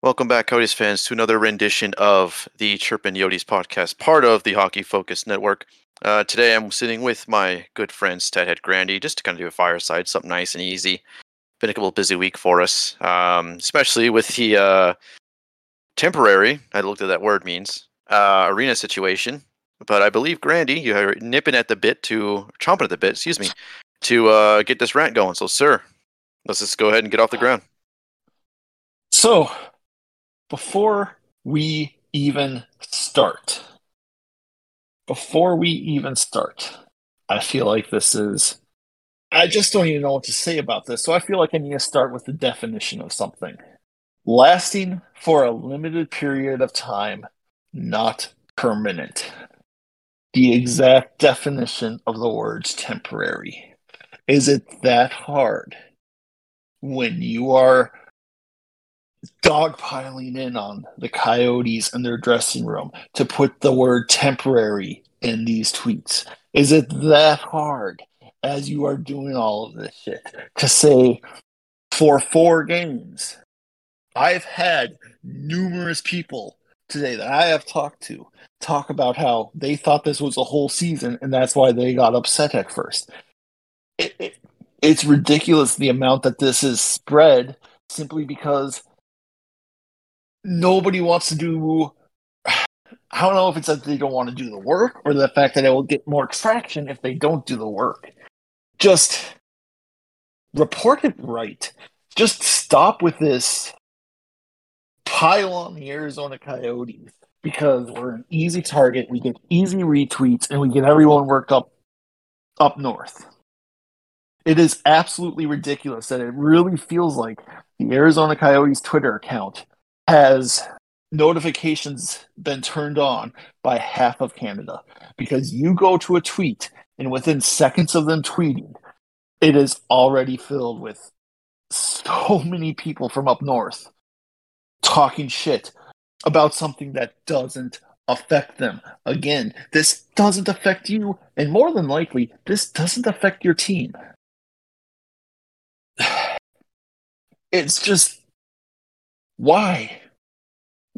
Welcome back, Coyotes fans, to another rendition of the Chirpin Yotes podcast, part of the Hockey Focus Network. Uh, today I'm sitting with my good friend Stathead Grandy just to kind of do a fireside, something nice and easy. Been a couple busy week for us, um, especially with the uh, temporary, I looked at that word means, uh, arena situation. But I believe, Grandy, you are nipping at the bit to, chomping at the bit, excuse me, to uh, get this rant going. So, sir, let's just go ahead and get off the ground. So, before we even start, before we even start, I feel like this is. I just don't even know what to say about this. So I feel like I need to start with the definition of something lasting for a limited period of time, not permanent. The exact definition of the words temporary. Is it that hard when you are dogpiling in on the Coyotes and their dressing room to put the word temporary in these tweets? Is it that hard as you are doing all of this shit to say for four games? I've had numerous people today that I have talked to talk about how they thought this was a whole season and that's why they got upset at first. It, it, it's ridiculous the amount that this is spread simply because nobody wants to do I don't know if it's that they don't want to do the work or the fact that it will get more traction if they don't do the work. Just report it right. Just stop with this pile on the Arizona Coyotes because we're an easy target. We get easy retweets and we get everyone worked up up north. It is absolutely ridiculous that it really feels like the Arizona Coyotes Twitter account has notifications been turned on by half of Canada because you go to a tweet and within seconds of them tweeting, it is already filled with so many people from up north talking shit about something that doesn't affect them. Again, this doesn't affect you, and more than likely, this doesn't affect your team. It's just why?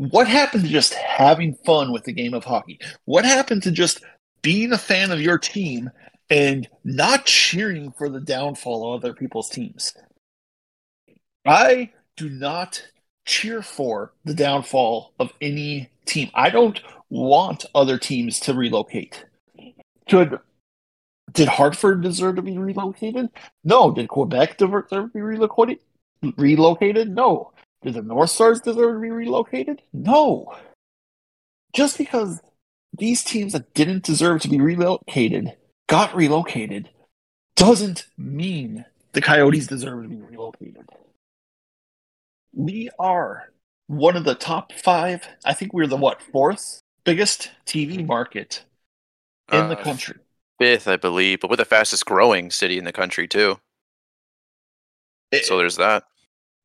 What happened to just having fun with the game of hockey? What happened to just being a fan of your team and not cheering for the downfall of other people's teams? I do not cheer for the downfall of any team. I don't want other teams to relocate. Should did Hartford deserve to be relocated? No. Did Quebec deserve to be relocated? Relocated? No. Did the North Stars deserve to be relocated? No. Just because these teams that didn't deserve to be relocated got relocated doesn't mean the Coyotes deserve to be relocated. We are one of the top five. I think we're the what fourth biggest TV market in uh, the country. Fifth, I believe, but we're the fastest growing city in the country too. It, so there's that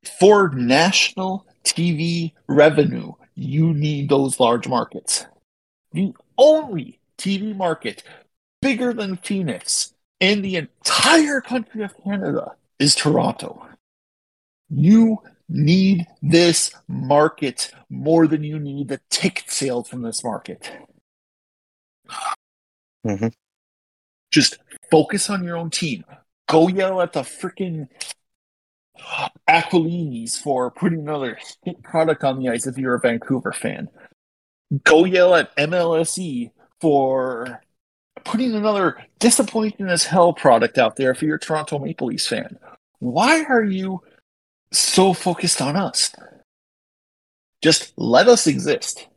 for national TV revenue, you need those large markets. The only TV market bigger than Phoenix in the entire country of Canada is Toronto. You need this market more than you need the ticket sales from this market. Mm-hmm. Just focus on your own team. Go yell at the freaking Aquilinis for putting another hit product on the ice if you're a Vancouver fan. Go yell at MLSE for putting another disappointing as hell product out there if you're a Toronto Maple Leafs fan. Why are you so focused on us? Just let us exist.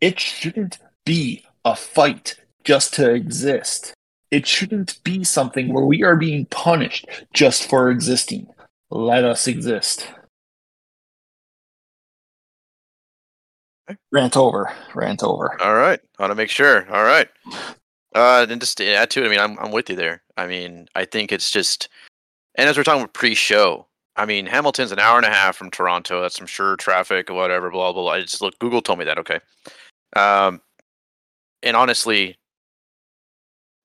It shouldn't be a fight just to exist. It shouldn't be something where we are being punished just for existing. Let us exist. Rant over. Rant over. All right. I want to make sure. All right. Uh, and just to add to it, I mean, I'm I'm with you there. I mean, I think it's just, and as we're talking about pre-show, I mean, Hamilton's an hour and a half from Toronto. That's I'm sure traffic or whatever. Blah blah. blah. I just look. Google told me that. Okay. Um, and honestly,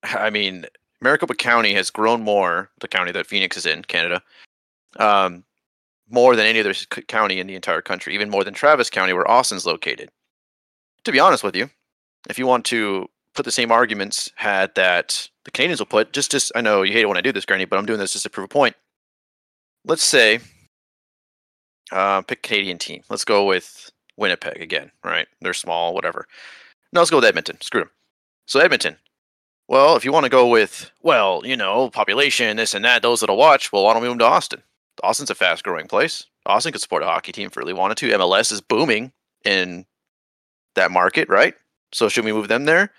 I mean, Maricopa County has grown more. The county that Phoenix is in, Canada, um, more than any other county in the entire country, even more than Travis County, where Austin's located. To be honest with you, if you want to put the same arguments had that the Canadians will put, just just I know you hate it when I do this, Grandy, but I'm doing this just to prove a point. Let's say, uh, pick Canadian team. Let's go with Winnipeg again. Right? They're small, whatever. No, let's go with Edmonton. Screw them. So Edmonton. Well, if you want to go with, well, you know, population, this and that, those that'll watch, well, why don't we move to Austin? Austin's a fast growing place. Austin could support a hockey team if really wanted to. MLS is booming in that market, right? So should we move them there?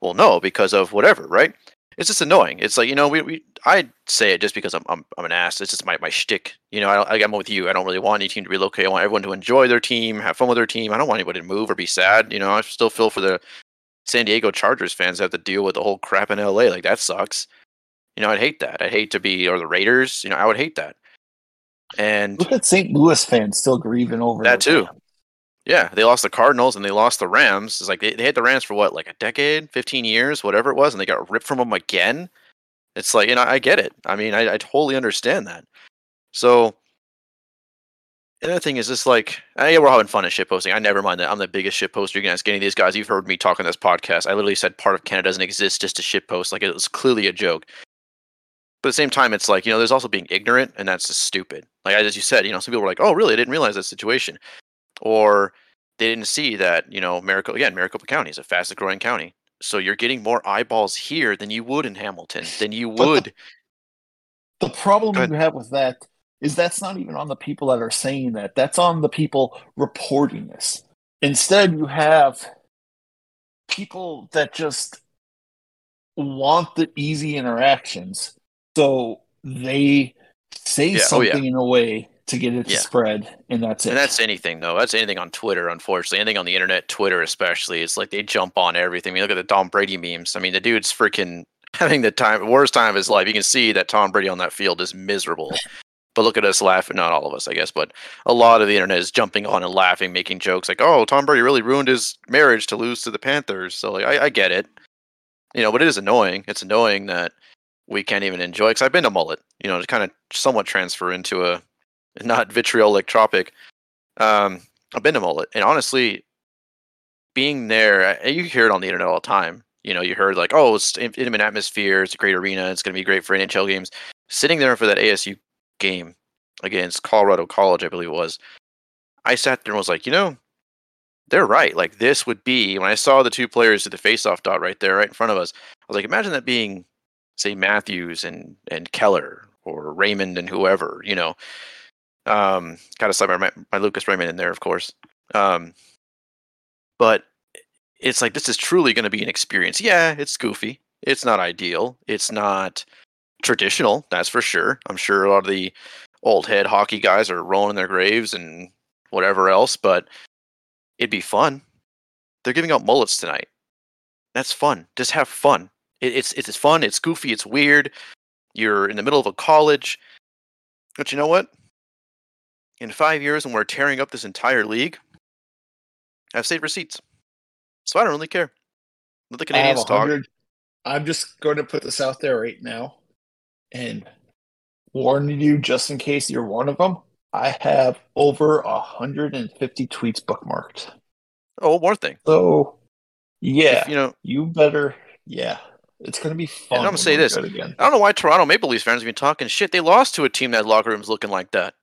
Well, no, because of whatever, right? It's just annoying. It's like you know, we, we I say it just because I'm I'm, I'm an ass. It's just my my shtick. You know, I, I'm with you. I don't really want any team to relocate. I want everyone to enjoy their team, have fun with their team. I don't want anybody to move or be sad. You know, I still feel for the San Diego Chargers fans that have to deal with the whole crap in LA. Like that sucks. You know, I'd hate that. I'd hate to be or the Raiders. You know, I would hate that. And Look at St. Louis fans still grieving over That too. Rams. Yeah, they lost the Cardinals and they lost the Rams. It's like they, they had the Rams for what, like a decade, 15 years, whatever it was, and they got ripped from them again. It's like, you know, I get it. I mean, I, I totally understand that. So, another thing is just like, uh, yeah, we're having fun at shit posting. I never mind that. I'm the biggest shit poster you can ask any of these guys. You've heard me talk on this podcast. I literally said part of Canada doesn't exist just to shit post. Like, it was clearly a joke. But at the same time, it's like, you know, there's also being ignorant, and that's just stupid. Like, as you said, you know, some people were like, oh, really? I didn't realize that situation or they didn't see that you know Maricopa again Maricopa County is a fastest growing county, so you're getting more eyeballs here than you would in Hamilton than you But the- would. The problem you have with that is that's not even on the people that are saying that. That's on the people reporting this. Instead, you have people that just want the easy interactions, so they say Yeah, oh, yeah. something in a way to get it to spread, and that's it. and that's anything though. That's anything on Twitter. Unfortunately, anything on the internet, Twitter especially, it's like they jump on everything. I mean, look at the Tom Brady memes. I mean, the dude's freaking having the time worst time of his life. You can see that Tom Brady on that field is miserable. But look at us laughing. Not all of us, I guess, but a lot of the internet is jumping on and laughing, making jokes like, "Oh, Tom Brady really ruined his marriage to lose to the Panthers." So, like, I, I get it, you know, but it is annoying. It's annoying that we can't even enjoy. Because I've been to Mullett, you know, to kind of somewhat transfer into a not vitriolic tropic. Um, I've been to Mullett, and honestly, being there, you hear it on the internet all the time. You know, you heard like, "Oh, it's in- intimate atmosphere. It's a great arena. It's going to be great for NHL games." Sitting there for that ASU game against Colorado College, I believe it was, I sat there and was like, you know, they're right. Like this would be when I saw the two players at the face-off dot right there, right in front of us. I was like, imagine that being, say, Matthews and and Keller or Raymond and whoever. You know, um, got to slide my my Lucas Raymond in there, of course. Um, but it's like this is truly going to be an experience. Yeah, it's goofy. It's not ideal. It's not traditional. That's for sure. I'm sure a lot of the old head hockey guys are rolling in their graves and whatever else, but it'd be fun. They're giving out mullets tonight. That's fun. Just have fun. It, it's it's fun. It's goofy. It's weird. You're in the middle of a college, but you know what? In five years, when we're tearing up this entire league, I've saved receipts, so I don't really care. Let the Canadians talk. I'm just going to put this out there right now and warn you just in case you're one of them. I have over 150 tweets bookmarked. Oh, one more thing. So, yeah, If, you know, you better, yeah, it's going to be fun. I'm gonna say this. again. I don't know why Toronto Maple Leafs fans have been talking shit. They lost to a team that locker room's looking like that.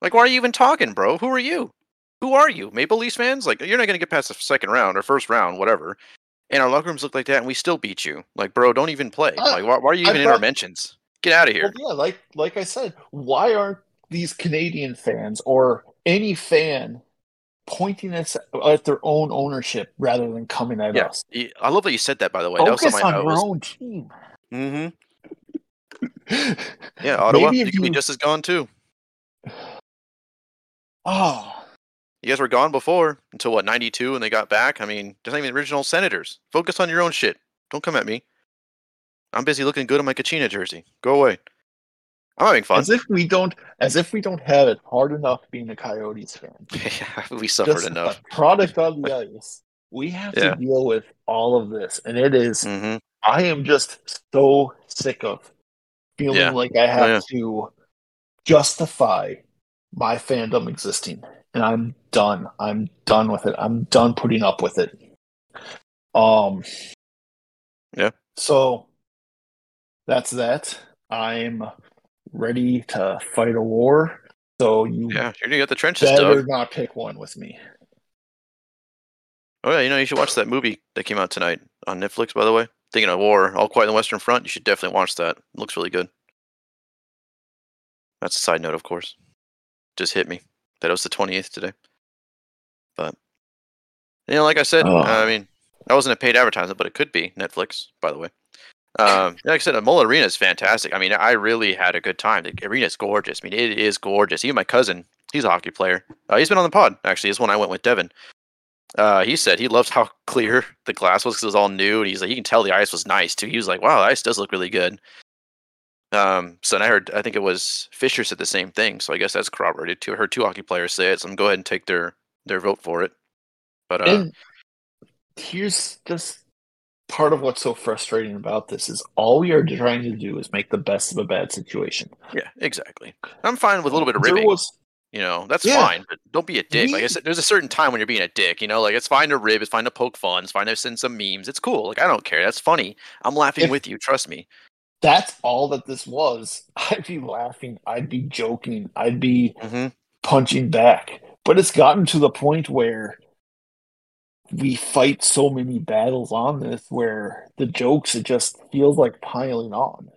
Like, why are you even talking, bro? Who are you? Who are you? Maple Leafs fans? Like, you're not gonna get past the second round or first round, whatever. And our locker rooms look like that, and we still beat you. Like, bro, don't even play. Uh, like, why, why are you I even in our mentions? Get out of here. Well, yeah, like like I said, why aren't these Canadian fans or any fan pointing us at their own ownership rather than coming at Yeah, us? I love that you said that. By the way, that was Focus on your was. own team. Mm-hmm. Yeah, Ottawa, you if could be just as gone too. Oh, You guys were gone before until what '92, and they got back. I mean, there's not even original senators. Focus on your own shit. Don't come at me. I'm busy looking good in my Kachina jersey. Go away. I'm having fun. as if we don't, as if we don't have it hard enough being a Coyotes fan. yeah, we suffered Just enough. product on the ice. We have Yeah. to deal with all of this, and it is. hmm I am just so sick of feeling Yeah. like I have yeah. to justify my fandom existing, and I'm done. I'm done with it. I'm done putting up with it. Um. Yeah. So that's that. I'm ready to fight a war. So you Yeah, you're gonna get the trenches better dug. not pick one with me. Oh yeah, you know you should watch that movie that came out tonight on Netflix. By the way, thinking of war, All Quiet on the Western Front. You should definitely watch that. It looks really good. That's a side note, of course. Just hit me that it was the 28th today. But you know, like I said, Oh. I mean, that wasn't a paid advertisement, but it could be Netflix, by the way. Um, like I said, a Mole Arena is fantastic. I mean, I really had a good time. The arena is gorgeous. I mean, it is gorgeous. Even my cousin, he's a hockey player. Uh, he's been on the pod actually. This one I went with Devin. Uh, he said he loves how clear the glass was because it was all new, and he's like, you can tell the ice was nice too. He was like, wow, the ice does look really good. Um, so and I heard, I think it was Fisher said the same thing. So I guess that's corroborated. I heard two hockey players say it. So I'm going to go ahead and take their their vote for it. But uh, here's just part of what's so frustrating about this is all we are trying to do is make the best of a bad situation. yeah, exactly. I'm fine with a little bit of ribbing. was You know, that's Yeah. fine, but don't be a dick. Like I said, there's a certain time when you're being a dick. You know, like it's fine to rib, it's fine to poke fun, it's fine to send some memes. It's cool. Like I don't care. That's funny. I'm laughing If- with you. Trust me. that's all that this was. I'd be laughing, I'd be joking, I'd be hmm punching back. But it's gotten to the point where we fight so many battles on this where the jokes it just feels like piling on.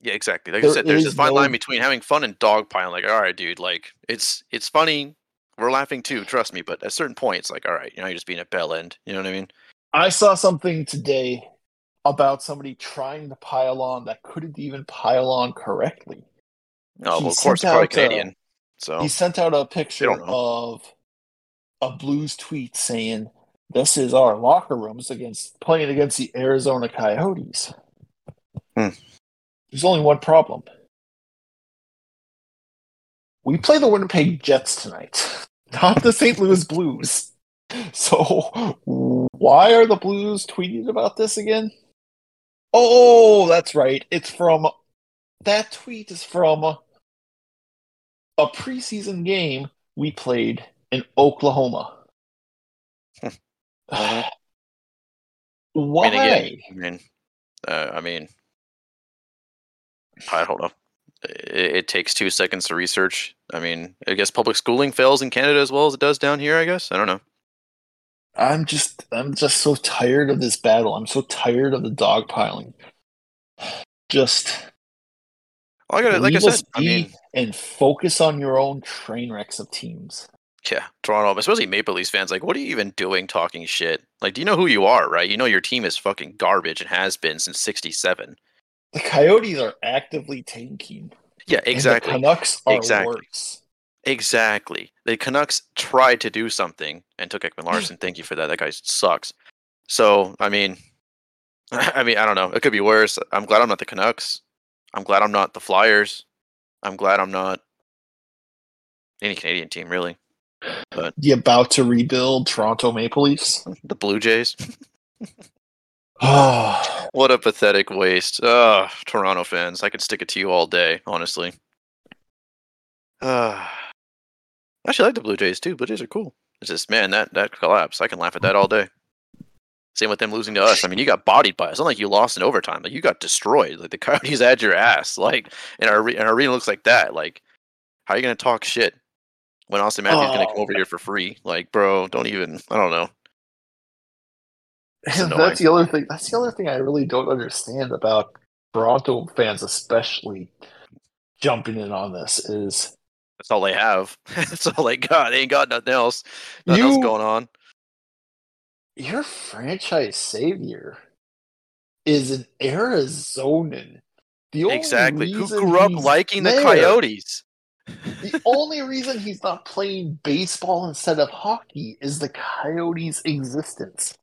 Yeah, exactly. Like There I said, there's this fine no- line between having fun and dogpiling. Like, all right, dude, like it's it's funny. We're laughing too. Trust me. But at a certain point, it's like, all right, you know, you're just being a bell end. You know what I mean? I saw something today about somebody trying to pile on that couldn't even pile on correctly. Oh, He well, of course, probably Canadian. So He sent out a picture of a Blues tweet saying, "This is our locker rooms against playing against the Arizona Coyotes." Hmm. There's only one problem. We play the Winnipeg Jets tonight, not the St. Louis Blues. So, why are the Blues tweeting about this again? Oh, that's right. It's from that tweet is from a preseason game we played in Oklahoma. Mhm. Why? I mean, again, I mean, uh, I mean, I don't know. It, it takes two seconds to research. I mean, I guess public schooling fails in Canada as well as it does down here. I guess I don't know. I'm just I'm just so tired of this battle. I'm so tired of the dogpiling. Just I gotta, like I said. I mean, and focus on your own train wrecks of teams. Yeah, Toronto, especially Maple Leafs fans. Like, what are you even doing talking shit? Like, do you know who you are, right? You know your team is fucking garbage and has been since '67. The Coyotes are actively tanking. Yeah, and the. Canucks are Exactly. worse. Exactly. The Canucks tried to do something and took Ekman hmm. Larsson. Thank you for that. That guy sucks. So, I mean, I mean, I don't know. It could be worse. I'm glad I'm not the Canucks. I'm glad I'm not the Flyers. I'm glad I'm not any Canadian team, really. The about to rebuild Toronto Maple Leafs. The Blue Jays. Oh, What a pathetic waste. Uh, Toronto fans. I could stick it to you all day, honestly. Uh, I actually like the Blue Jays too. Blue Jays are cool. It's just, man, that, that collapse. I can laugh at that all day. Same with them losing to us. I mean, you got bodied by us. It's not like you lost in overtime. Like you got destroyed. Like the Coyotes had your ass. Like and our, and our arena looks like that. Like how are you gonna talk shit when Auston Matthews gonna come Oh. over here for free? Like, bro, don't even. I don't know. It's And annoying. that's the other thing. That's the other thing I really don't understand about Toronto fans, especially jumping in on this, is That's all they have. That's all they got. They ain't got nothing else. Nothing else You- going on. your franchise savior is an Arizonan. The Exactly. Who grew up liking the Coyotes? The only reason he's not playing baseball instead of hockey is the Coyotes' existence.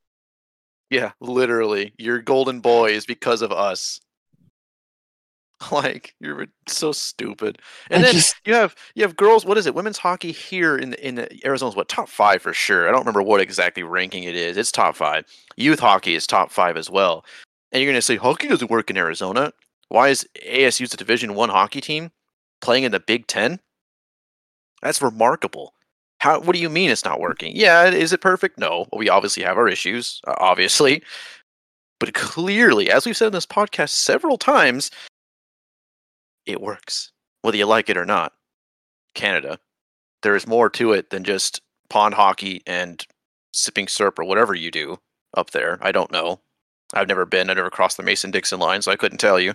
Yeah, literally. Your golden boy is because of us. Like you're so stupid. And I then just- you have you have girls. What is it? Women's hockey here in in the Arizona's what top five for sure. I don't remember what exactly ranking it is. It's top five. Youth hockey is top five as well. And you're gonna say hockey doesn't work in Arizona. Why is ASU's a Division One hockey team playing in the Big Ten? That's remarkable. How? What do you mean it's not working? Yeah, is it perfect? No. We obviously have our issues, obviously, but clearly, as we've said in this podcast several times, it works, whether you like it or not. Canada, there is more to it than just pond hockey and sipping syrup or whatever you do up there. I don't know. I've never been. I never crossed the Mason Dixon line, so I couldn't tell you.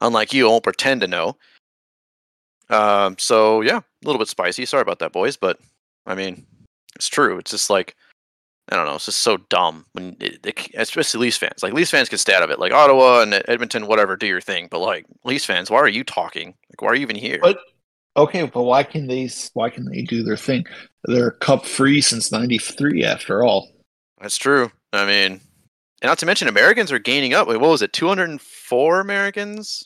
Unlike you, I won't pretend to know. Um, so yeah, a little bit spicy. Sorry about that, boys, but I mean, it's true. It's just like I don't know. It's just so dumb when, it, it, especially Leafs fans. Like Leafs fans can stay out of it. Like Ottawa and Edmonton, whatever, do your thing. But like Leafs fans, why are you talking? Like, why are you even here? But okay, but why can they? Why can they do their thing? They're cup free since '93, after all. That's true. I mean, and not to mention Americans are gaining up. Like, what was it? 204 Americans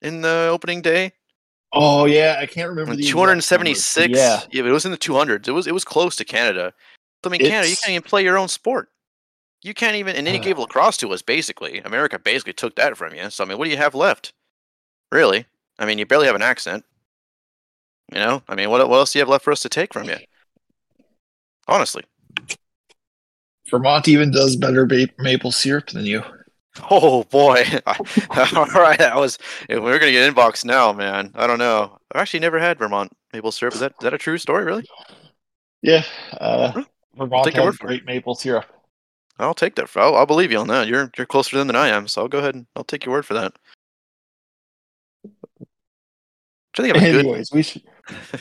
in the opening day. Oh yeah, I can't remember. 276. Yeah, yeah, it was in the 200s. It was it was close to Canada. I mean, it's... Canada, you can't even play your own sport. You can't even, and then he uh. gave lacrosse to us. Basically, America basically took that from you. So I mean, what do you have left? Really? I mean, you barely have an accent. You know, I mean, what what else do you have left for us to take from you? Honestly, Vermont even does better maple syrup than you. Oh boy! All right, that was. We're gonna get inbox now, man. I don't know. I've actually never had Vermont maple syrup. Is that is that a true story? Really? Yeah. Uh, Vermont take has great maple syrup. I'll take that. I'll, I'll believe you on that. You're you're closer to them than I am, so I'll go ahead and I'll take your word for that. Anyways, good... we should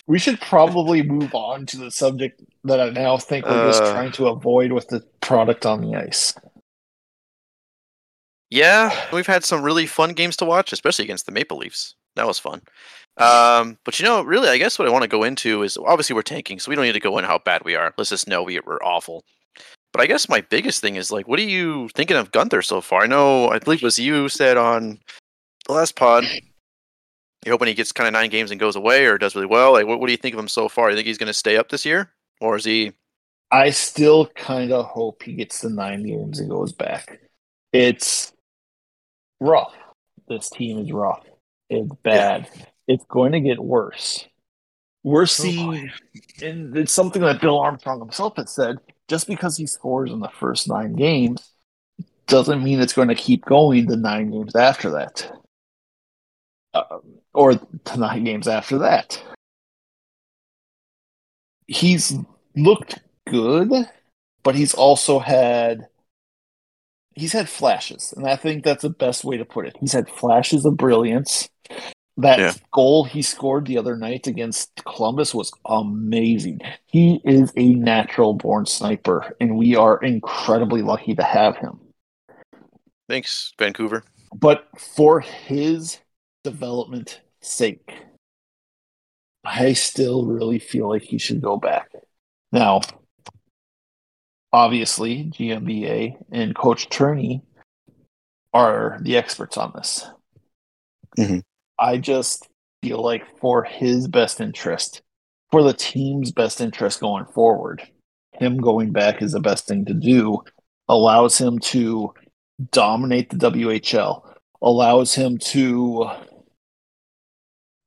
we should probably move on to the subject that I now think we're uh, just trying to avoid with the product on the ice. Yeah, we've had some really fun games to watch, especially against the Maple Leafs. That was fun. Um, but you know, really, I guess what I want to go into is obviously we're tanking, so we don't need to go in how bad we are. Let's just know we, we're awful. But I guess my biggest thing is like, what are you thinking of Guenther so far? I know, I believe it was you said on the last pod. You're hoping he gets kind of nine games and goes away, or does really well. Like, what, what do you think of him so far? You think he's going to stay up this year, or is he? I still kind of hope he gets the nine games and goes back. It's rough. This team is rough. It's bad. Yeah. It's going to get worse. We're seeing, oh and it's something that Bill Armstrong himself has said. Just because he scores in the first nine games doesn't mean it's going to keep going the nine games after that, uh, or the nine games after that. He's looked good, but he's also had he's had flashes, and I think that's the best way to put it. He's had flashes of brilliance. That yeah. goal he scored the other night against Columbus was amazing. He is a natural born sniper, and we are incredibly lucky to have him. Thanks, Vancouver. But for his development sake, I still really feel like he should go back. Now, obviously GMBA and Coach Tourigny are the experts on this. Mm-hmm. I just feel like for his best interest, for the team's best interest going forward, him going back is the best thing to do. Allows him to dominate the WHL, allows him to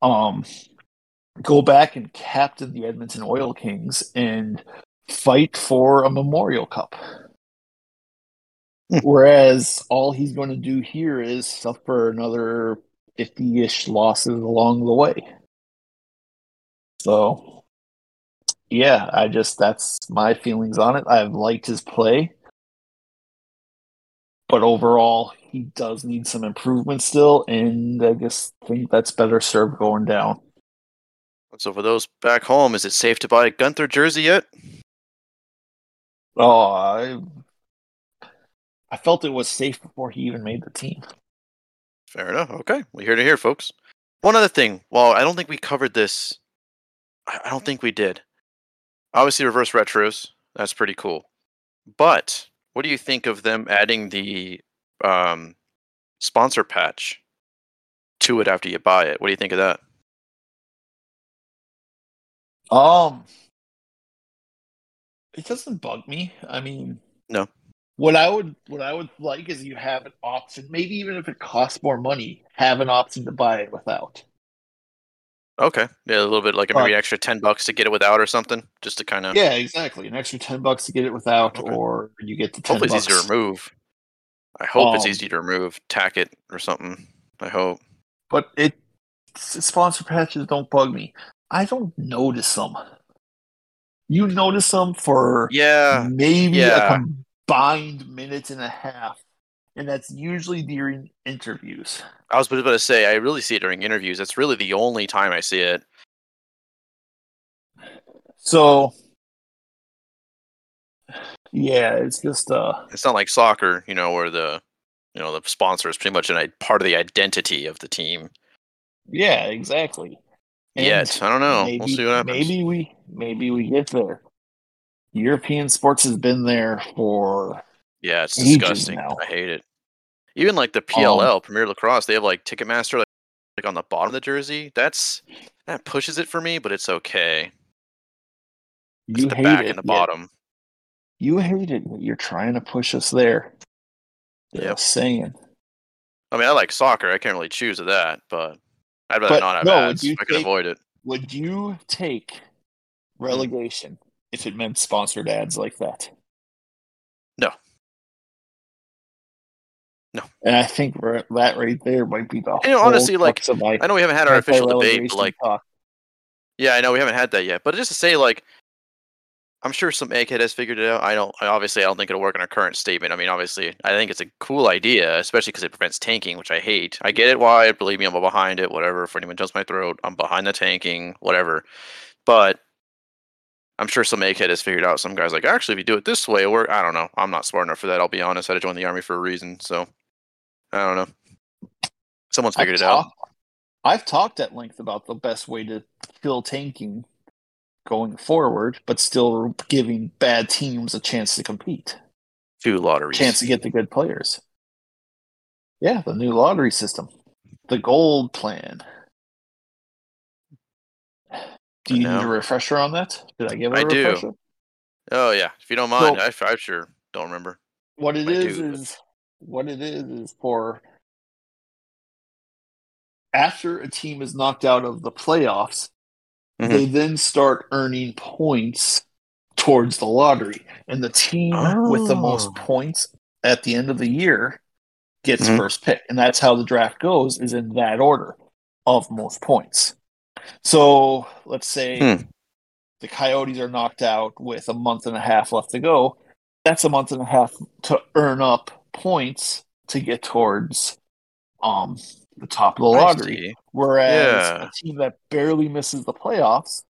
um go back and captain the Edmonton Oil Kings and fight for a Memorial Cup. Hmm. Whereas all he's going to do here is suffer another 50 ish losses along the way. So, yeah, I just, that's my feelings on it. I've liked his play. But overall, he does need some improvement still, and I just think that's better served going down. So, for those back home, is it safe to buy a Guenther jersey yet? Oh, I I felt it was safe before he even made the team. Fair enough. Okay, we're here to hear, folks. One other thing. Well, I don't think we covered this. I don't think we did. Obviously, reverse retros. That's pretty cool. But what do you think of them adding the um, sponsor patch to it after you buy it? What do you think of that? Um, it doesn't bug me. I mean, no. What I would what I would like is you have an option, maybe even if it costs more money, have an option to buy it without. Okay, yeah, a little bit like maybe an extra ten bucks to get it without or something, just to kind of. Yeah, exactly. An extra ten bucks to get it without, Okay. or you get the Hopefully, it's easy to remove. I hope it's Um, easy to remove. Tack it or something. I hope. But it sponsor patches don't bug me. I don't notice them. You notice them for Yeah, maybe yeah. a combined minute and a half, and that's usually during interviews. I was about to say I really see it during interviews. That's really the only time I see it. So, yeah, it's just uh, It's not like soccer, you know, where the you know the sponsor is pretty much an, i- part of the identity of the team. yeah, exactly. And Yet I don't know. Maybe, we'll see what happens. maybe we maybe we get there. European sports has been there for Yeah, it's disgusting. now. I hate it. Even like the Um, PLL, Premier Lacrosse, they have like Ticketmaster like, like on the bottom of the jersey. That's that pushes it for me, but it's okay. It's you the hate back it. and the bottom. You hate it. You're trying to push us there. Just saying. I mean, I like soccer. I can't really choose of that, but I'd rather But not have no, ads. I can take- avoid it. Would you take relegation if it meant sponsored ads like that? No. No. And I think that right there might be the You know, honestly, like, my I know we haven't had our official debate, but like, talk. yeah, I know we haven't had that yet. But just to say, like, I'm sure some egghead has figured it out. I don't. I obviously, I don't think it'll work in our current statement. I mean, obviously, I think it's a cool idea, especially because it prevents tanking, which I hate. I get it. Why? Believe me, I'm behind it. Whatever. If anyone jumps my throat, I'm behind the tanking. Whatever. But I'm sure some egghead has figured out. Some guys like, actually, if you do it this way, or I don't know. I'm not smart enough for that. I'll be honest. I had to join the army for a reason. So I don't know. Someone's figured I've it out. I've talked at length about the best way to kill tanking going forward, but still giving bad teams a chance to compete, Two lotteries. chance to get the good players. Yeah, the new lottery system, the gold plan. Do you No. need a refresher on that? Did I give it a I do. refresher? Oh yeah. If you don't mind, So- I, I sure don't remember. What it I is do, but- is what it is is for after a team is knocked out of the playoffs, Mhm. they then start earning points towards the lottery, and the team with the most Oh. points at the end of the year gets Mhm. first pick, and that's how the draft goes is in that order of most points. So let's say Hmm. the Coyotes are knocked out with a month and a half left to go. That's a month and a half to earn up points to get towards um the top of the lottery. Whereas Yeah. a team that barely misses the playoffs,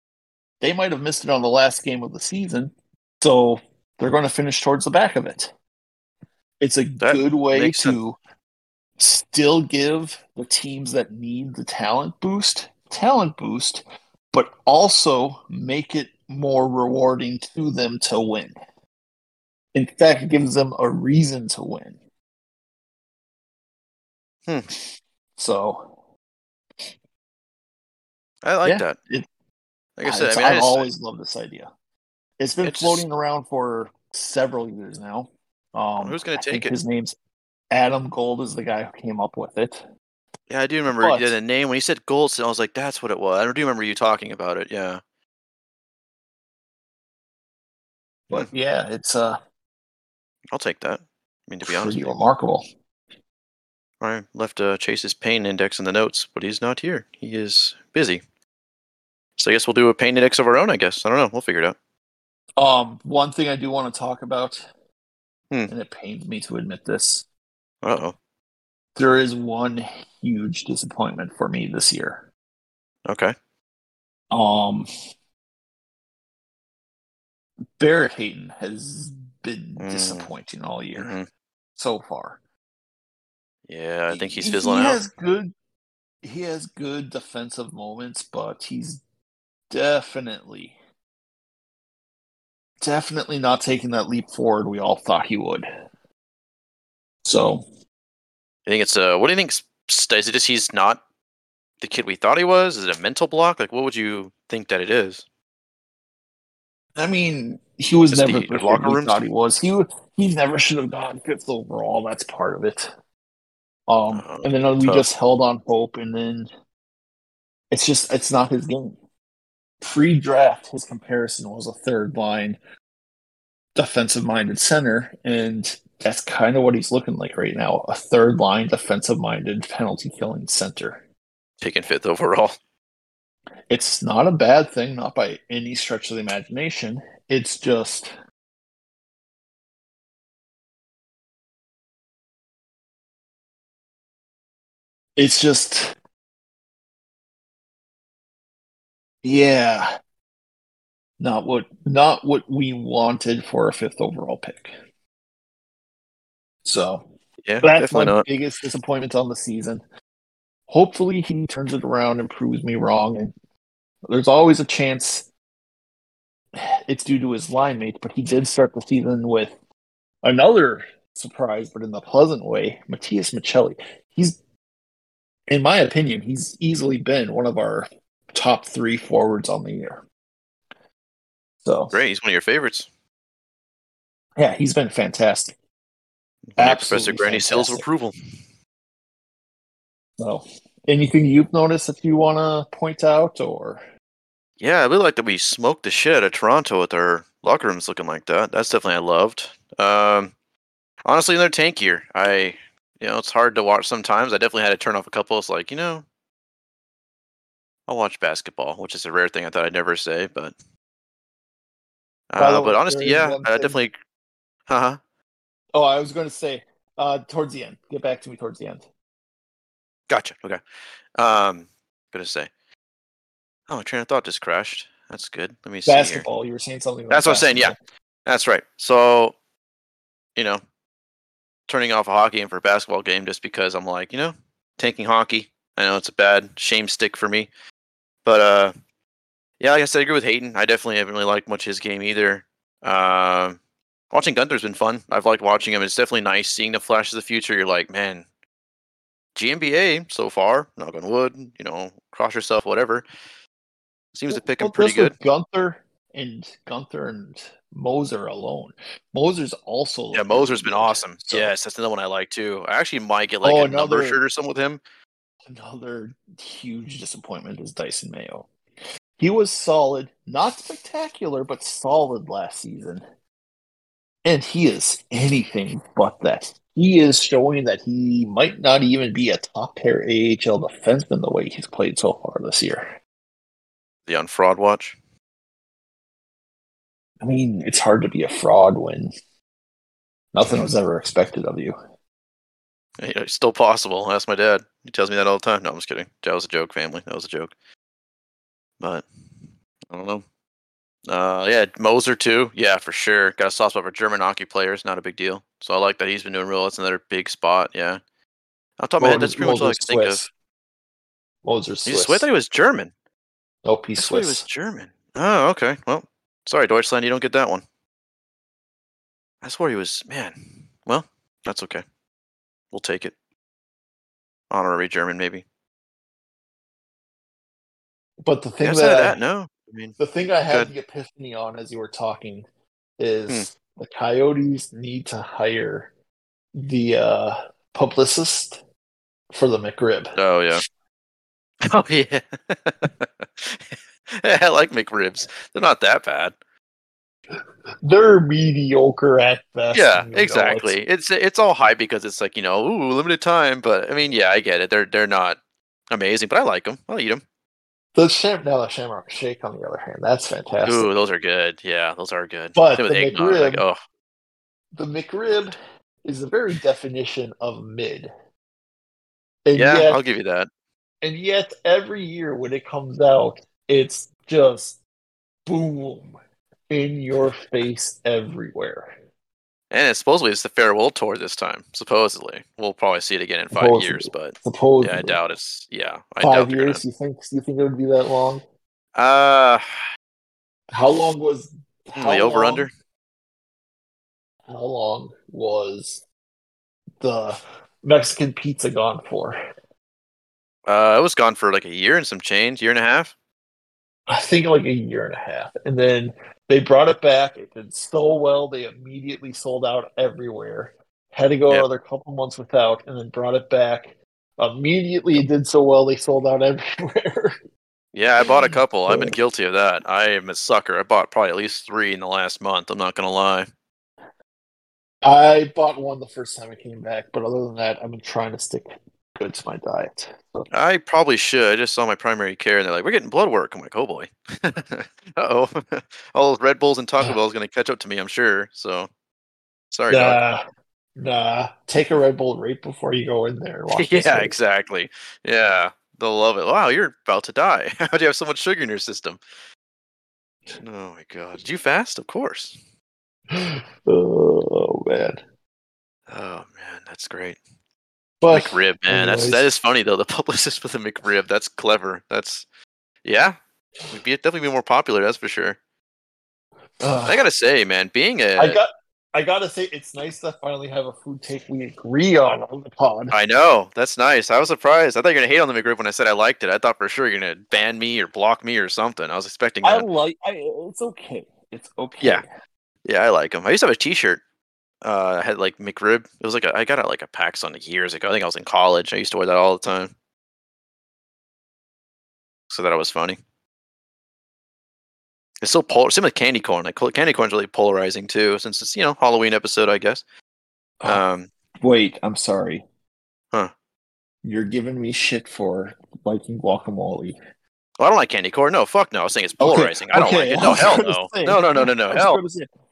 they might have missed it on the last game of the season, so they're going to finish towards the back of it. It's a That good way sense. to still give the teams that need the talent boost talent boost, but also make it more rewarding to them to win. In fact, it gives them a reason to win. Hmm. So I like Yeah, that. it- like I said, I mean, I have always loved this idea. It's been It's just- floating around for several years now. Um, Who's gonna take it? His name's Adam Gold is the guy who came up with it. yeah, I do remember but- the name when you said Goldson. I was like, that's what it was. I do remember you talking about it. Yeah. But yeah, it's uh I'll take that. I mean, to be honest, remarkable. you. I left uh, Chase's pain index in the notes, but he's not here. He is busy. So I guess we'll do a pain index of our own. I guess I don't know. We'll figure it out. Um, one thing I do want to talk about, Hmm. and it pains me to admit this, Uh oh. there is one huge disappointment for me this year. Okay. Um, Barrett Hayton has been Mm. disappointing all year Mhm. so far. Yeah, I think he's He- fizzling he out. Has good, he has good defensive moments, but he's definitely, definitely not taking that leap forward we all thought he would. So I think it's uh. What do you think? Is it just he's not the kid we thought he was? Is it a mental block? Like, what would you think that it is? I mean, he was Just never the the kid locker we rooms? thought he was. He he never should have gone fifth overall. That's part of it. Um, Uh, and then we just held on hope, and then It's just it's not his game. Pre draft, his comparison was a third line defensive minded center, and that's kind of what he's looking like right now. A third line defensive minded penalty killing center. Taking fifth overall. It's not a bad thing, not by any stretch of the imagination. It's just it's just yeah not what not what we wanted for a fifth overall pick. So Yeah, that's my not. biggest disappointment on the season. Hopefully he turns it around and proves me wrong and there's always a chance it's due to his line mates but he did start the season with another surprise but in the pleasant way Matias Maccelli. He's in my opinion he's easily been one of our top three forwards on the year so Great. He's one of your favorites. yeah he's been fantastic Professor Grandy fantastic. approval. so anything you've noticed that you want to point out or Yeah, I really like that we smoked the shit out of Toronto with our locker rooms looking like that. That's definitely I loved. Um, honestly, they're tankier. I, you know, it's hard to watch sometimes. I definitely had to turn off a couple. It's like, you know, I'll watch basketball, which is a rare thing I thought I'd never say, but. Uh, but honestly, yeah, uh, thing- definitely. Uh-huh. oh i was going to say uh towards the end get back to me towards the end Gotcha. Okay. Um, gonna say. Oh, my train of thought just crashed. That's good. Let me see basketball you were saying something about That's what I'm saying, yeah. That's right. So, you know, turning off a hockey game for a basketball game just because I'm like, you know, tanking hockey. I know it's a bad shame stick for me, but uh, yeah, like I said, I agree with Hayton. I definitely haven't really liked much his game either. Um, watching Guenther's been fun. I've liked watching him. It's definitely nice seeing the flashes of the future. You're like, man, GMBA so far, knock on wood, you know, cross yourself, whatever. Seems to pick him Well, pretty good. Guenther and Gunther and Moser alone. Moser's also Yeah, Moser's been awesome. So, yes, that's another one I like too. I actually might get like Oh, a number another- shirt or something with him. Another huge disappointment is Dysin Mayo. He was solid, not spectacular, but solid last season. And he is anything but that. He is showing that he might not even be a top pair AHL defenseman the way he's played so far this year. The on fraud watch. I mean, it's hard to be a fraud when nothing was ever expected of you. It's still possible. Ask my dad. He tells me that all the time. No, I'm just kidding. That was a joke, family. That was a joke. But I don't know. Uh, yeah, Moser too. Yeah, for sure. Got a soft spot for German hockey players. Not a big deal. So I like that he's been doing real. That's another big spot. Yeah. Top of my head, that's pretty much all I Moser's can think Swiss. of. Moser's He's Swiss. Swiss. I thought he was German. Nope, he's swear he was German. Oh, okay. Well, sorry, Deutschland, you don't get that one. I swore he was man. Well, that's okay. We'll take it. Honorary German, maybe. But the thing that, I- that, no. I mean, the thing I had the epiphany on as you were talking is Hmm. the Coyotes need to hire the uh, publicist for the McRib. oh yeah. Oh yeah. I like McRibs. They're not that bad. They're mediocre at best. Yeah, and you know exactly. It's it's all hype because it's like you know, ooh, limited time. But I mean, yeah, I get it. They're they're not amazing, but I like them. I'll eat them. The sham now the Shamrock Shake on the other hand, that's fantastic. Ooh, those are good. Yeah, those are good. But Same the eggnog. Like, McRib- oh, The McRib is the very definition of mid. And yeah, yet, I'll give you that. and yet every year when it comes out, it's just boom in your face everywhere. And it's supposedly it's the farewell tour this time. Supposedly, we'll probably see it again in five Supposedly. years. But Supposedly, yeah, I doubt it's. Yeah, I five years. You think? You think it would be that long? gonna. Uh, How long was how the over long- under. How long was the Mexican pizza gone for? Uh, it was gone for like a year and some change, year and a half. I think like a year and a half. And then they brought it back. It did so well, they immediately sold out everywhere. Had to go Yep. another couple months without, and then brought it back. Immediately, it did so well, they sold out everywhere. Yeah, I bought a couple. I've been guilty of that. I am a sucker. I bought probably at least three in the last month. I'm not gonna lie. I bought one the first time I came back, but other than that, I've been trying to stick good to my diet. So, I probably should. I just saw my primary care, and they're like, "We're getting blood work." I'm like, "Oh boy." uh oh. All those Red Bulls and Taco Bell is gonna catch up to me, I'm sure. So, sorry, dog. nah, nah. Take a Red Bull right before you go in there. and walk this yeah, exactly. Yeah, they'll love it. Wow, you're about to die. How do you have so much sugar in your system? Oh my god. Did you fast? Of course. oh man. Oh man, that's great. But McRib, man. That's that is funny though. The publicist with the McRib. That's clever. That's yeah. We'd be definitely be more popular. That's for sure. uh, I gotta say, man, being a I got I gotta say it's nice to finally have a food take we agree on on the pod. I know that's nice. I was surprised. I thought you were gonna hate on the McRib when I said I liked it. I thought for sure you're gonna ban me or block me or something. I was expecting I that. like I it's okay. It's okay. Yeah. Yeah, I like them. I used to have a T-shirt. Uh, I had like McRib. It was like a, I got it like a PacSun years ago. I think I was in college. I used to wear that all the time. So that was funny. It's so polar. Same with candy corn. Like candy corn's really polarizing too, since it's you know Halloween episode, I guess. Oh, Um, wait, I'm sorry. Huh. You're giving me shit for liking guacamole. well, I don't like candy corn. No, fuck no. I was saying it's Okay, polarizing. I don't okay, like it. No, hell no. say- No, no, no, no, no. Was Hell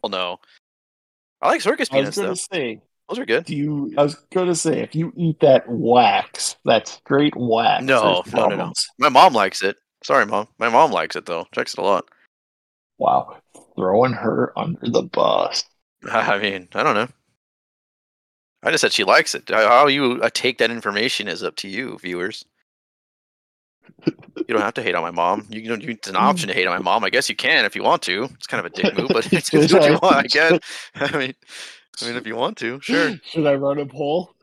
gonna no. I like circus peanuts. I was gonna though. say, Those are good. do you? I was gonna say, if you eat that wax, that straight wax, No, no, no, no. My mom likes it. Sorry, mom. My mom likes it though. Checks it a lot. Wow, throwing her under the bus. I mean, I don't know. I just said she likes it. How you uh, take that information is up to you, viewers. You don't have to hate on my mom. You don't. It's an option to hate on my mom. I guess you can if you want to. It's kind of a dick move, but it's, it's what you want. I guess. I mean, I mean, if you want to, sure. Should I run a poll?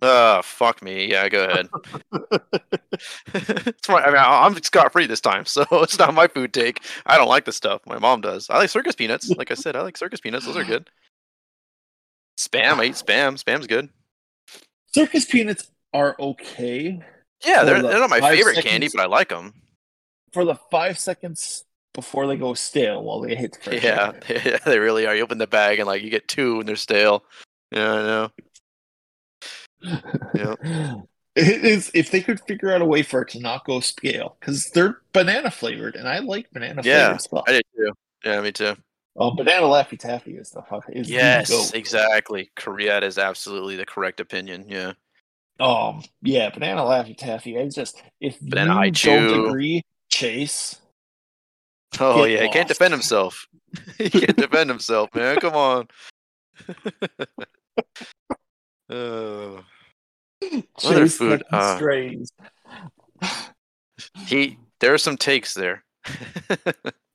Uh, fuck me. Yeah, go ahead. it's fine. I mean, I'm scot free this time, so it's not my food take. I don't like the stuff. My mom does. I like circus peanuts. Like I said, I like circus peanuts. Those are good. Spam. I eat spam. Spam's good. Circus peanuts are okay Yeah, they're, the they're not my favorite candy, but I like them. for the five seconds before they go stale while they hit the fresh Yeah, they really are. You open the bag and like you get two and they're stale. Yeah, I know. Yeah. It is if they could figure out a way for it to not go stale because they're banana flavored and I like banana Yeah, flavored stuff. I did too. Yeah, me too. Oh, banana laffy taffy is the fuck is the Yes, goat. exactly. Korea is absolutely the correct opinion. Yeah. Um, yeah, banana laffy taffy. I just if Banana you don't agree, Chase. Oh yeah, he can't defend himself. he can't defend himself, man. Come on. oh. Other food, uh, strays. He there are some takes there.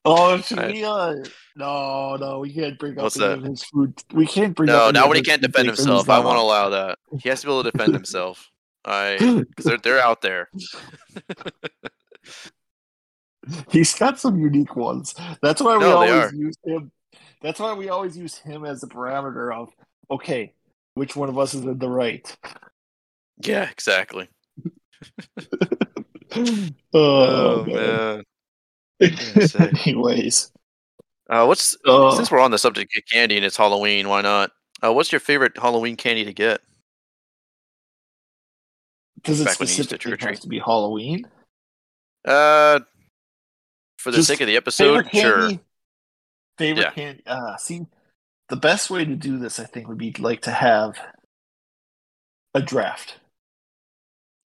Oh, should I- we? Uh, no, no, we can't bring up What's any of his food. We can't bring no, up. any not when he can't defend himself. I won't on. allow that. He has to be able to defend himself. I because they're they're out there. He's got some unique ones. That's why we No, always use him. That's why we always use him as a parameter of okay, which one of us is in the right. Yeah, exactly. oh, Oh, man. man. Anyways, Uh, what's uh, since we're on the subject of candy and it's Halloween, why not? Uh, what's your favorite Halloween candy to get? because it when to specifically trick-or-treat. to be Halloween. Uh, for the Just sake of the episode, favorite sure. candy. Favorite Yeah. candy. Uh, see, the best way to do this, I think, would be like to have a draft.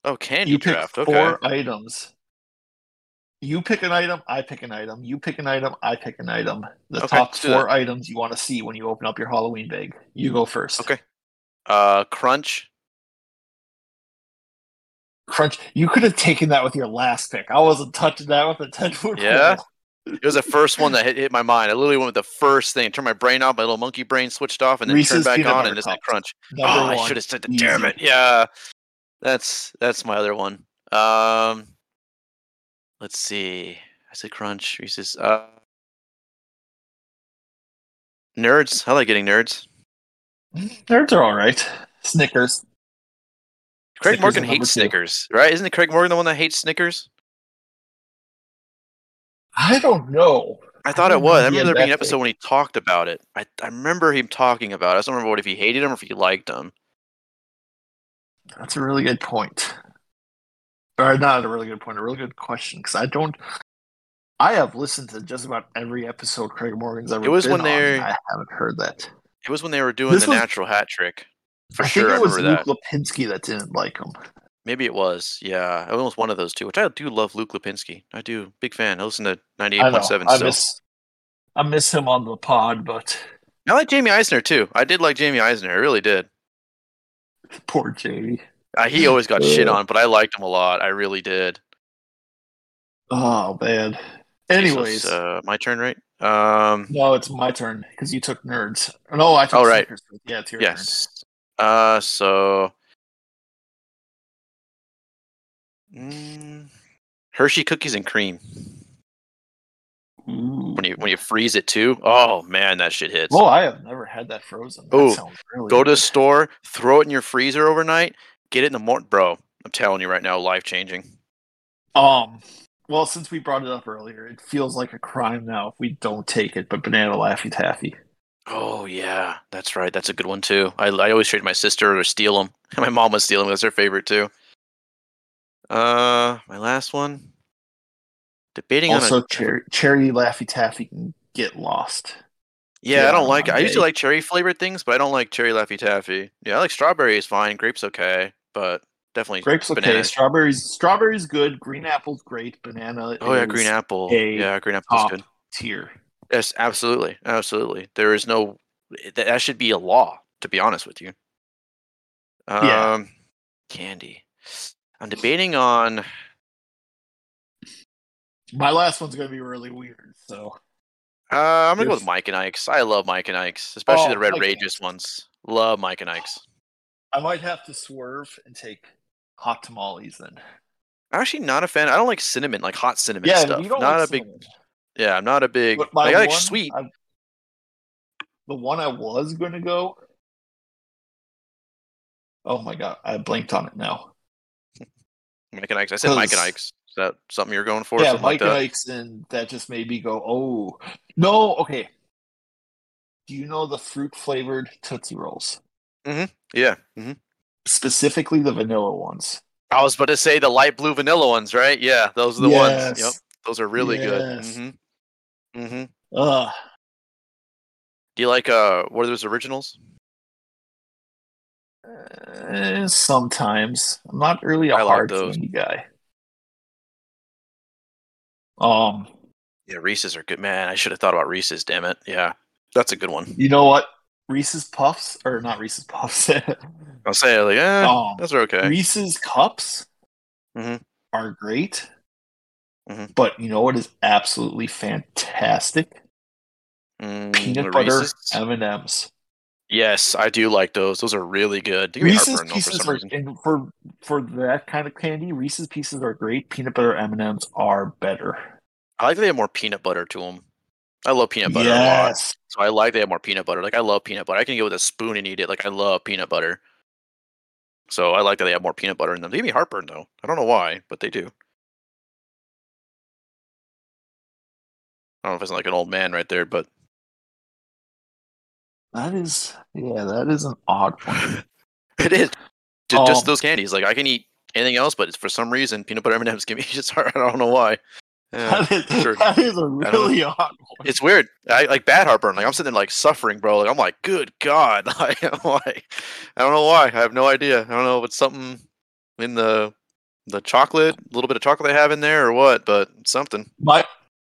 Oh, candy you draft. pick Okay. four items. You pick an item, I pick an item. You pick an item, I pick an item. The Okay, top four items you want to see when you open up your Halloween bag. You go first. Okay. Uh, crunch. Crunch. You could have taken that with your last pick. I wasn't touching that with a ten foot Yeah? pole. It was the first one that hit, hit my mind. I literally went with the first thing. Turned my brain off. My little monkey brain switched off, and then Reese's turned back on, and just said crunch. Number oh, I one. should have said damn it. Yeah, that's that's my other one. Um, let's see. I said crunch. Reese's. Uh, nerds. I like getting nerds. Nerds are all right. Snickers. Craig Snickers Morgan hates. Snickers, right? Isn't it Craig Morgan the one that hates Snickers? I don't know. I thought I it was. I didn't know he remember there being an episode when he talked about it. I, I remember him talking about it. I don't remember what if he hated him or if he liked him. That's a really good point. Or not a really good point, a really good question. Because I don't. I have listened to just about every episode Craig Morgan's ever It was when they're- I haven't heard that. It was when they were doing This the was- natural hat trick. For I sure, think it was Luke that. Lapinski that didn't like him. Maybe it was. Yeah, it was one of those two. Which I do love Luke Lapinski. I do. Big fan. I listen to ninety eight point seven. I still. miss. I miss him on the pod, but I like Jamie Eisner too. I did like Jamie Eisner. I really did. poor Jamie. Uh, he always got shit on, but I liked him a lot. I really did. Oh man. Anyways, it's, uh, my turn, right? Um, no, it's my turn because you took nerds. No, I took. Oh, right. Yeah, it's your turn. yes. Uh, so mm, Hershey cookies and cream. Ooh. When you when you freeze it too. Oh man, that shit hits. Oh, I have never had that frozen. Sounds really Go to the store, throw it in your freezer overnight, get it in the morning, bro. I'm telling you right now, life changing. Um, well, since we brought it up earlier, it feels like a crime now if we don't take it. But banana laffy taffy. Oh yeah, that's right. That's a good one too. I, I always trade my sister or steal them. My mom would steal them. That's her favorite too. Uh, my last one. Debating Also, on a cherry cherry laffy taffy can get lost. yeah, yeah, I don't on like. I usually like cherry flavored things, but I don't like cherry laffy taffy. Yeah, I like strawberry is fine. Grapes okay, but definitely Grapes okay. Banana. Strawberries strawberries good. Green apple's great. Banana. Oh yeah, green apple. Yeah, green apple's good. tier. Yes, absolutely, absolutely. There is no that, should be a law. To be honest with you. Um, Yeah. candy. I'm debating on. My last one's gonna be really weird. So Uh, I'm gonna go with Mike and Ike's. I love Mike and Ike's, especially Oh, the Red Rageous ones. Love Mike and Ike's. I might have to swerve and take hot tamales then. I'm actually not a fan. I don't like cinnamon, like hot cinnamon yeah, stuff. you don't not like a big. cinnamon. Yeah, I'm not a big. Like, I like one, sweet. I- the one I was gonna go. Oh my god, I blinked on it now. Mike and Ike's. I said Mike and Ike's. Is that something you're going for? yeah, Mike like and? Ike's, and that just made me go, "Oh no." Okay, do you know the fruit flavored Tootsie Rolls, Yeah. hmm specifically the vanilla ones? I was about to say the light blue vanilla ones, right? Yeah, those are the ones. Yep, those are really Yes. good. hmm hmm Ugh. Do you like uh what are those originals? Eh, sometimes I'm not really a I like hard those. candy guy. Um, Yeah, Reese's are good. Man, I should have thought about Reese's. Damn it. Yeah, that's a good one. you know what? Reese's Puffs or not Reese's Puffs? I'll say like, yeah, Um, those are okay. Reese's Cups Mhm. are great, Mhm. but you know what is absolutely fantastic? Mm, Peanut butter M and M's. Yes, I do like those. Those are really good. Reese's though for Pieces are reason. for for that kind of candy. Reese's Pieces are great. Peanut butter M and M's are better. I like that they have more peanut butter to them. I love peanut butter a lot, yes, so I like they have more peanut butter. Like I love peanut butter. I can get with a spoon and eat it. Like I love peanut butter. So I like that they have more peanut butter in them. They give me heartburn though. I don't know why, but they do. I don't know if it's like an old man right there, but that is yeah, that is an odd one. it is just Um, those candies. Like I can eat anything else, but it's for some reason peanut butter M&Ms give me just. I don't know why. Yeah, that is sure. that is a really odd one. It's weird. I like bad heartburn. Like I'm sitting there like suffering, bro. Like I'm like, good God. Like, I'm like, I don't know why. I have no idea. I don't know if it's something in the the chocolate, a little bit of chocolate they have in there or what, but something. My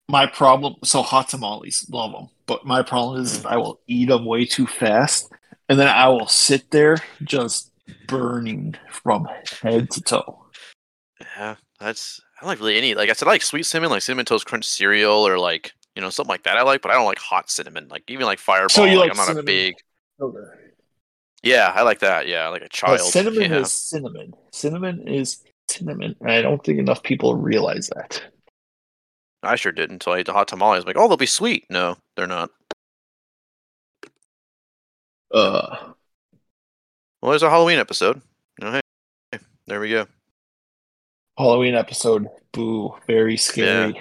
my problem. So hot tamales, love them, but my problem is. I will eat them way too fast, and then I will sit there just burning from head to toe. Yeah, that's I don't like really any. Like I said, I like sweet cinnamon, like cinnamon toast crunch cereal, or like you know something like that. I like, but I don't like hot cinnamon. Like even like Fireball. So you like, like I'm not cinnamon a big. Sugar. Yeah, I like that. Yeah, like a child. cinnamon is cinnamon. Cinnamon is cinnamon, I don't think enough people realize that. I sure did until I ate the hot tamales. I'm like, oh, they'll be sweet. No, they're not. Uh, Well, there's a Halloween episode. Oh, hey, hey, there we go. Halloween episode. Boo. Very scary.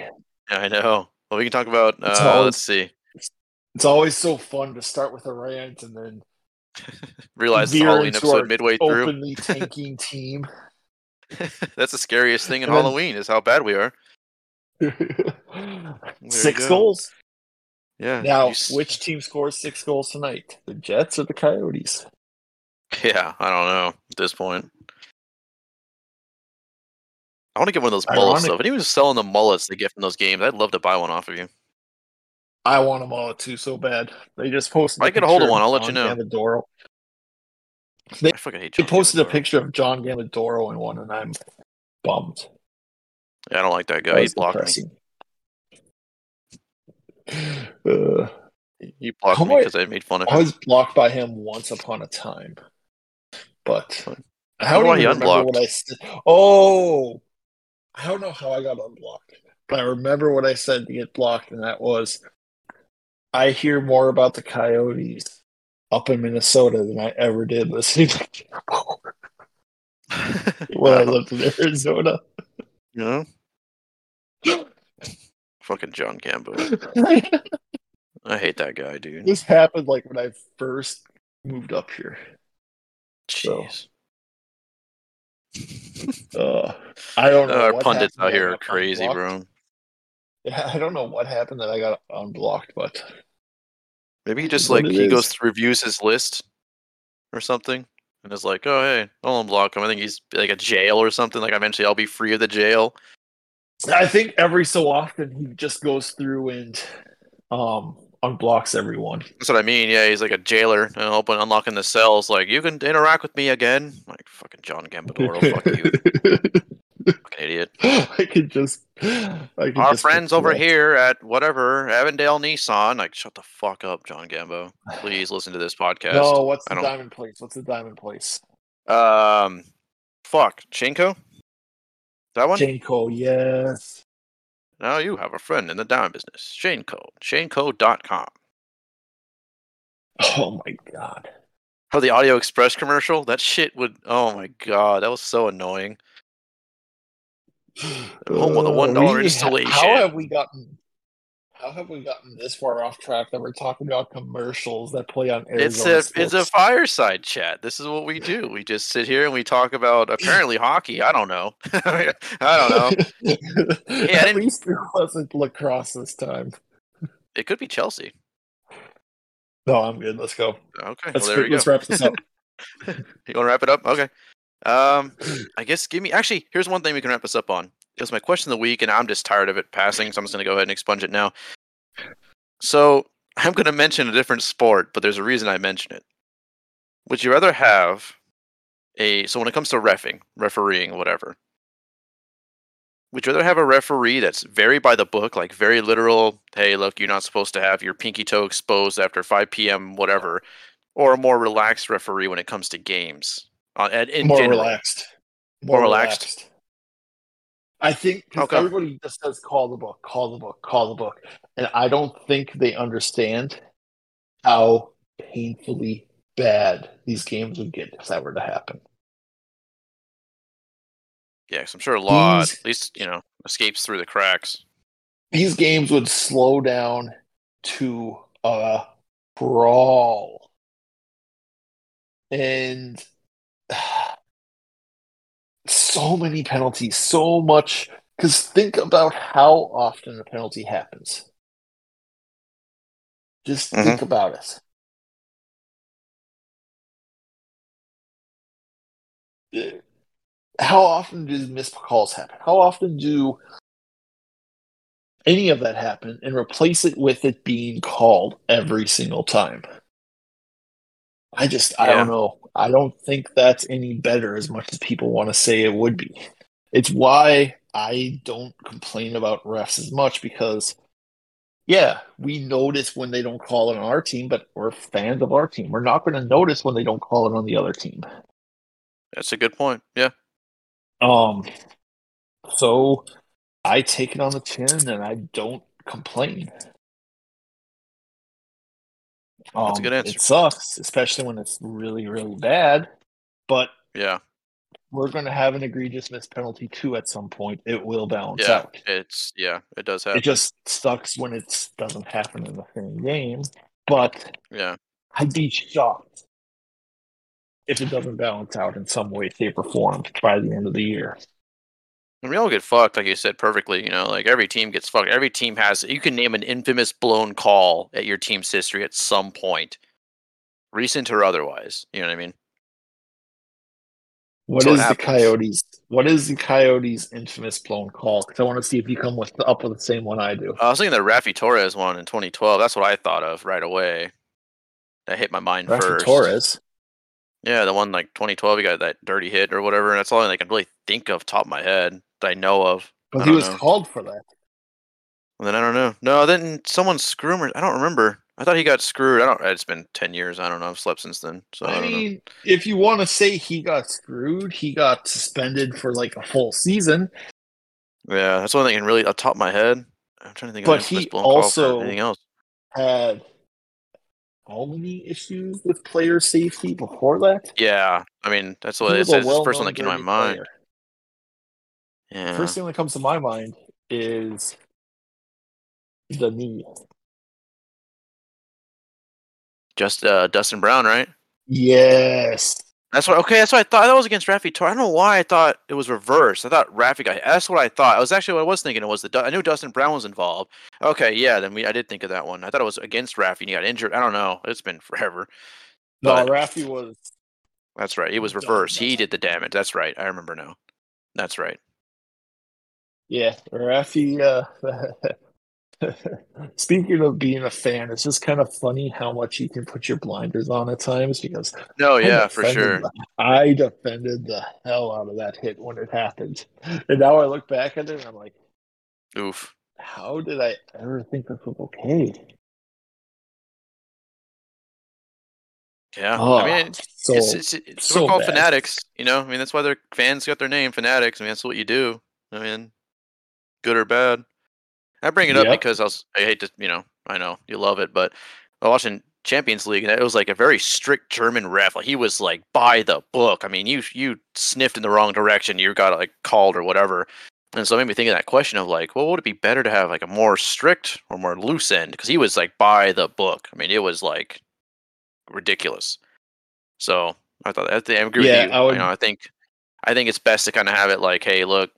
Yeah, I know. Well, we can talk about. Uh, always- let's see. It's always so fun to start with a rant and then Realize the Halloween episode midway through. openly tanking team. That's the scariest thing in then- Halloween is how bad we are. six go. goals. Yeah. Now, which team scores six goals tonight? The Jets or the Coyotes? Yeah, I don't know at this point. I want to get one of those mullets Ironic- though. If anyone's selling the mullets they get from those games, I'd love to buy one off of you. I want them all too so bad. They just posted. I get a hold of one, I'll let you know. Gambadoro. They- I fucking hate They John posted a picture of John Gambadoro in one, and I'm bummed. Yeah, I don't like that guy. That He blocked depressing. Uh, me. He blocked How me because I made fun of him. I was blocked by him once upon a time, but how, wonder don't why he what. I said. Oh, I don't know how I got unblocked, but I remember what I said to get blocked, and that was, "I hear more about the Coyotes up in Minnesota than I ever did listening to Gambo when I lived in Arizona." Know? Fucking John Gambo. I hate that guy, dude. this happened like when I first moved up here. So, Jeez. Uh, I don't know. Our what pundits out here are crazy, unblocked. bro. Yeah, I don't know what happened that I got unblocked, but Maybe he just like it he goes through, reviews his list or something, and is like, "Oh hey, I'll unblock him." I think he's like a jail or something. Like eventually, I'll be free of the jail. I think every so often he just goes through and um unblocks everyone. That's what I mean. Yeah, he's like a jailer, and open unlocking the cells. Like you can interact with me again. like fucking John Gambadoro, fuck you, fucking idiot. I could just I could Our just friends over that. here at whatever Avondale Nissan. Like, shut the fuck up, John Gambo. Please listen to this podcast. No, what's the diamond place? What's the diamond place? Um, fuck, Chinko. That one. Janko, yes. Now you have a friend in the diamond business. Shaneco. Shaneco.com. Oh my god. Oh, the Audio Express commercial? That shit would. Oh my god, that was so annoying. Home with a Uh, $1 installation. How have we gotten? How have we gotten this far off track that we're talking about commercials that play on Arizona It's a it's a fireside chat. This is what we do. We just sit here and we talk about apparently hockey. I don't know. I don't know. At didn't- least it wasn't lacrosse this time. It could be Chelsea. No, I'm good. Let's go. Okay, Let's, well, there we let's go. wrap this up. You want to wrap it up? Okay. Um, I guess give me. Actually, here's one thing we can wrap this up on. It was my question of the week, and I'm just tired of it passing, so I'm just going to go ahead and expunge it now. So I'm going to mention a different sport, but there's a reason I mention it. Would you rather have a so when it comes to refing, refereeing, whatever? Would you rather have a referee that's very by the book, like very literal? Hey, look, you're not supposed to have your pinky toe exposed after 5 p.m. whatever, or a more relaxed referee when it comes to games? Uh, and in More general. relaxed. More relaxed? I think come? everybody just says call the book, call the book, call the book. And I don't think they understand how painfully bad these games would get if that were to happen. Yeah, 'cause I'm sure a lot, These- at least you know, escapes through the cracks. These games would slow down to a brawl. And so many penalties, so much. Because think about how often a penalty happens. Just think about it. Uh, How often do missed calls happen? How often do any of that happen and replace it with it being called every single time? I just, I Yeah. don't know. I don't think that's any better as much as people want to say it would be. It's why I don't complain about refs as much because, yeah, we notice when they don't call it on our team, but we're fans of our team. We're not going to notice when they don't call it on the other team. That's a good point. Yeah, Um, so I take it on the chin and I don't complain. Um, That's a good answer. It sucks, especially when it's really, really bad. But yeah. we're going to have an egregious missed penalty too at some point. It will balance Yeah, out. it's yeah, it does happen. It just sucks when it doesn't happen in the same game. But yeah, I'd be shocked if it doesn't balance out in some way, shape, or form by the end of the year. And we all get fucked, like you said perfectly. You know, like every team gets fucked. Every team has. You can name an infamous blown call at your team's history at some point, recent or otherwise. You know what I mean? What So is the. Coyotes? What is the Coyotes' infamous blown call? Because I want to see if you come with up with the same one I do. I was thinking the Raffi Torres one in 2012. That's what I thought of right away. That hit my mind Raffi first. Torres. Yeah, the one like 2012, he got that dirty hit or whatever. And that's all I can really think of top of my head that I know of. But he was know. called for that. And then I don't know. No, then someone screwed I don't remember. I thought he got screwed. I don't. It's been 10 years. I don't know. I've slept since then. So I, I mean, if you want to say he got screwed, he got suspended for like a full season. Yeah, that's only thing can really, top of my head. I'm trying to think But of he infamous blown call for also- anything else. Had many issues with player safety before that? Yeah, I mean, that's what He it was a says. It's the first one that came to my dirty mind. Yeah. First thing that comes to my mind is the knee. Just uh, Dustin Brown, right? Yes. That's what. Okay, that's what I thought. That was against Raffi Torres. I don't know why I thought it was reversed. I thought Raffi got. That's what I thought. I was actually what I was thinking. It was the. I knew Dustin Brown was involved. Okay, yeah. Then we. I did think of that one. I thought it was against Raffi and he got injured. I don't know. It's been forever. No, But- Raffi was That's right. It was reversed. He did the damage. That's right. I remember now. That's right. Yeah, Raffi. Uh, speaking of being a fan, it's just kind of funny how much you can put your blinders on at times because No, I yeah, for sure. the- I defended the hell out of that hit when it happened, and now I look back at it and I'm like, Oof. how did I ever think this was okay? Yeah. Oh, I mean, so it's, it's, it's so we're called bad. fanatics. You know, I mean, that's why their fans got their name, fanatics. I mean, that's what you do. I mean, good or bad. I bring it up Yep. because I was. I hate to, you know, I know you love it, but I was watching Champions League, and it was like a very strict German ref. Like he was like by the book. I mean, you you sniffed in the wrong direction, you got like called or whatever. And so it made me think of that question of like, well, would it be better to have like a more strict or more loose end? Because he was like by the book. I mean, it was like ridiculous. So I thought I think- I agree Yeah, with you. I would- You know, I think I think it's best to kind of have it like, hey, look,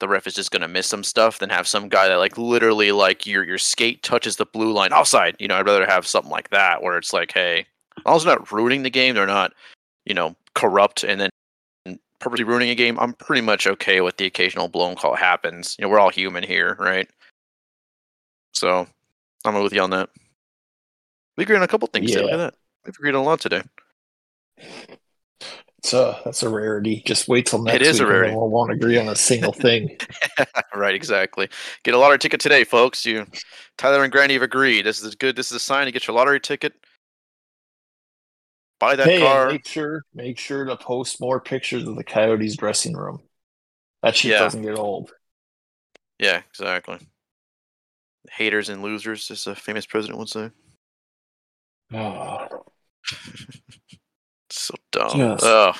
the ref is just gonna miss some stuff than have some guy that like literally like your your skate touches the blue line offside. You know, I'd rather have something like that where it's like, hey, as not ruining the game, they're not, you know, corrupt and then purposely ruining a game. I'm pretty much okay with the occasional blown call happens. You know, we're all human here, right? So I'm with you on that. We agree on a couple things. today. Look at that. We've agreed on a lot today. It's a that's a rarity. Just wait till next is a week and rarity. we won't agree on a single thing. right, exactly. Get a lottery ticket today, folks. You, Tyler and Grandy have agreed. This is good. This is a sign to get your lottery ticket. Buy that hey, car. make sure make sure to post more pictures of the Coyotes dressing room. That shit Yeah. doesn't get old. Yeah, exactly. Haters and losers, as a famous president would say. Oh, So dumb. Yes. Ugh.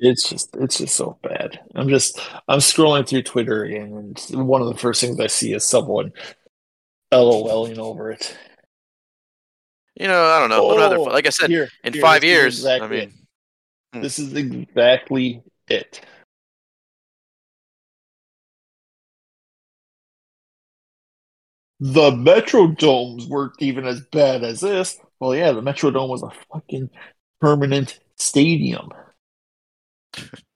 it's just it's just so bad. I'm just I'm scrolling through Twitter again, and one of the first things I see is someone LOLing over it. You know, I don't know. Oh, like I said, Here, in here, five years, I mean, it. Hmm. this is exactly it. The Metrodomes weren't even as bad as this. Well, yeah, the Metrodome was a fucking permanent stadium.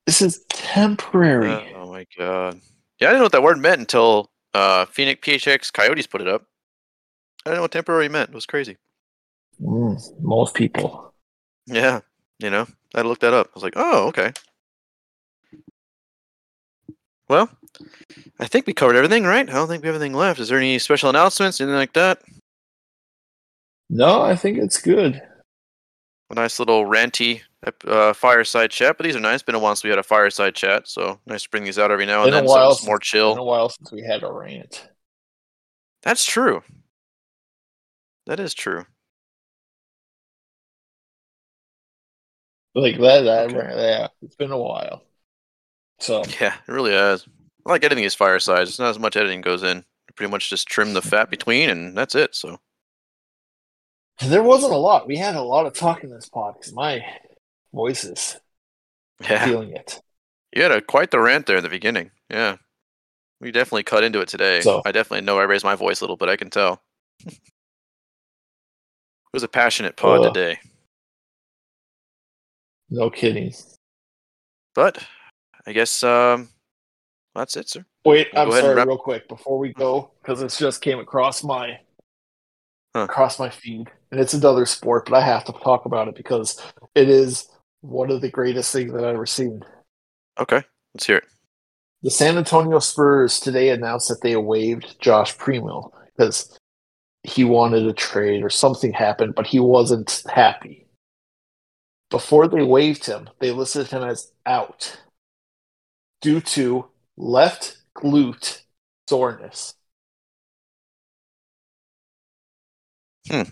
This is temporary. uh, oh my god. Yeah, I didn't know what that word meant until uh, Phoenix PHX Coyotes put it up. I didn't know what temporary meant. It was crazy. Mm, most people. Yeah, you know, I looked that up. I was like, oh, okay. Well, I think we covered everything, right? I don't think we have anything left. Is there any special announcements, anything like that? No, I think it's good. A nice little ranty uh, fireside chat, but these are nice. Been a while since we had a fireside chat, so nice to bring these out every now and Been a then. So while it's more chill. been a while since we had a rant. That's true. That is true. Like that, that Okay. yeah, it's been a while. So Yeah, it really has. I like editing these firesides. It's not as much editing goes in. You pretty much just trim the fat between, and that's it. So there wasn't a lot. We had a lot of talk in this pod because my voice is yeah, feeling it. you had a quite the rant there in the beginning. Yeah, we definitely cut into it today. So- I definitely know I raised my voice a little bit. I can tell. it was a passionate pod Uh, today, No kidding. but I guess um, that's it, sir. Wait, We'll I'm go ahead and sorry, wrap- real quick before we go, because this just came across my Huh. across my feed, and it's another sport, but I have to talk about it because it is one of the greatest things that I've ever seen. Okay, let's hear it. The San Antonio Spurs today announced that they waived Josh Primo because he wanted a trade or something happened, but he wasn't happy. Before they waived him, they listed him as out due to left glute soreness. Hmm.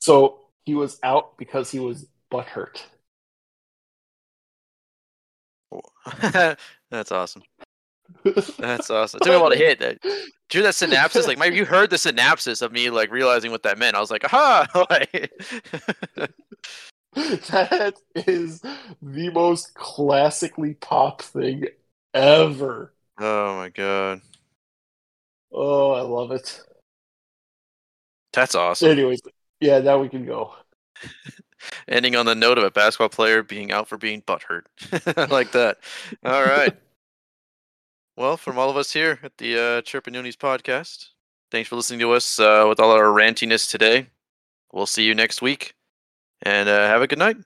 So he was out because he was butthurt. that's awesome. That's awesome. It took me a while to hit that. You that synapses? Like, maybe you heard the synapses of me like realizing what that meant. I was like, aha! Like- that is the most classically pop thing ever. oh my god, Oh, I love it. that's awesome. Anyways, yeah, now we can go. Ending on the note of a basketball player being out for being butthurt. I like that. All right. Well, from all of us here at the uh, Chirpin Yotes podcast, thanks for listening to us uh, with all our rantiness today. We'll see you next week, and uh, have a good night.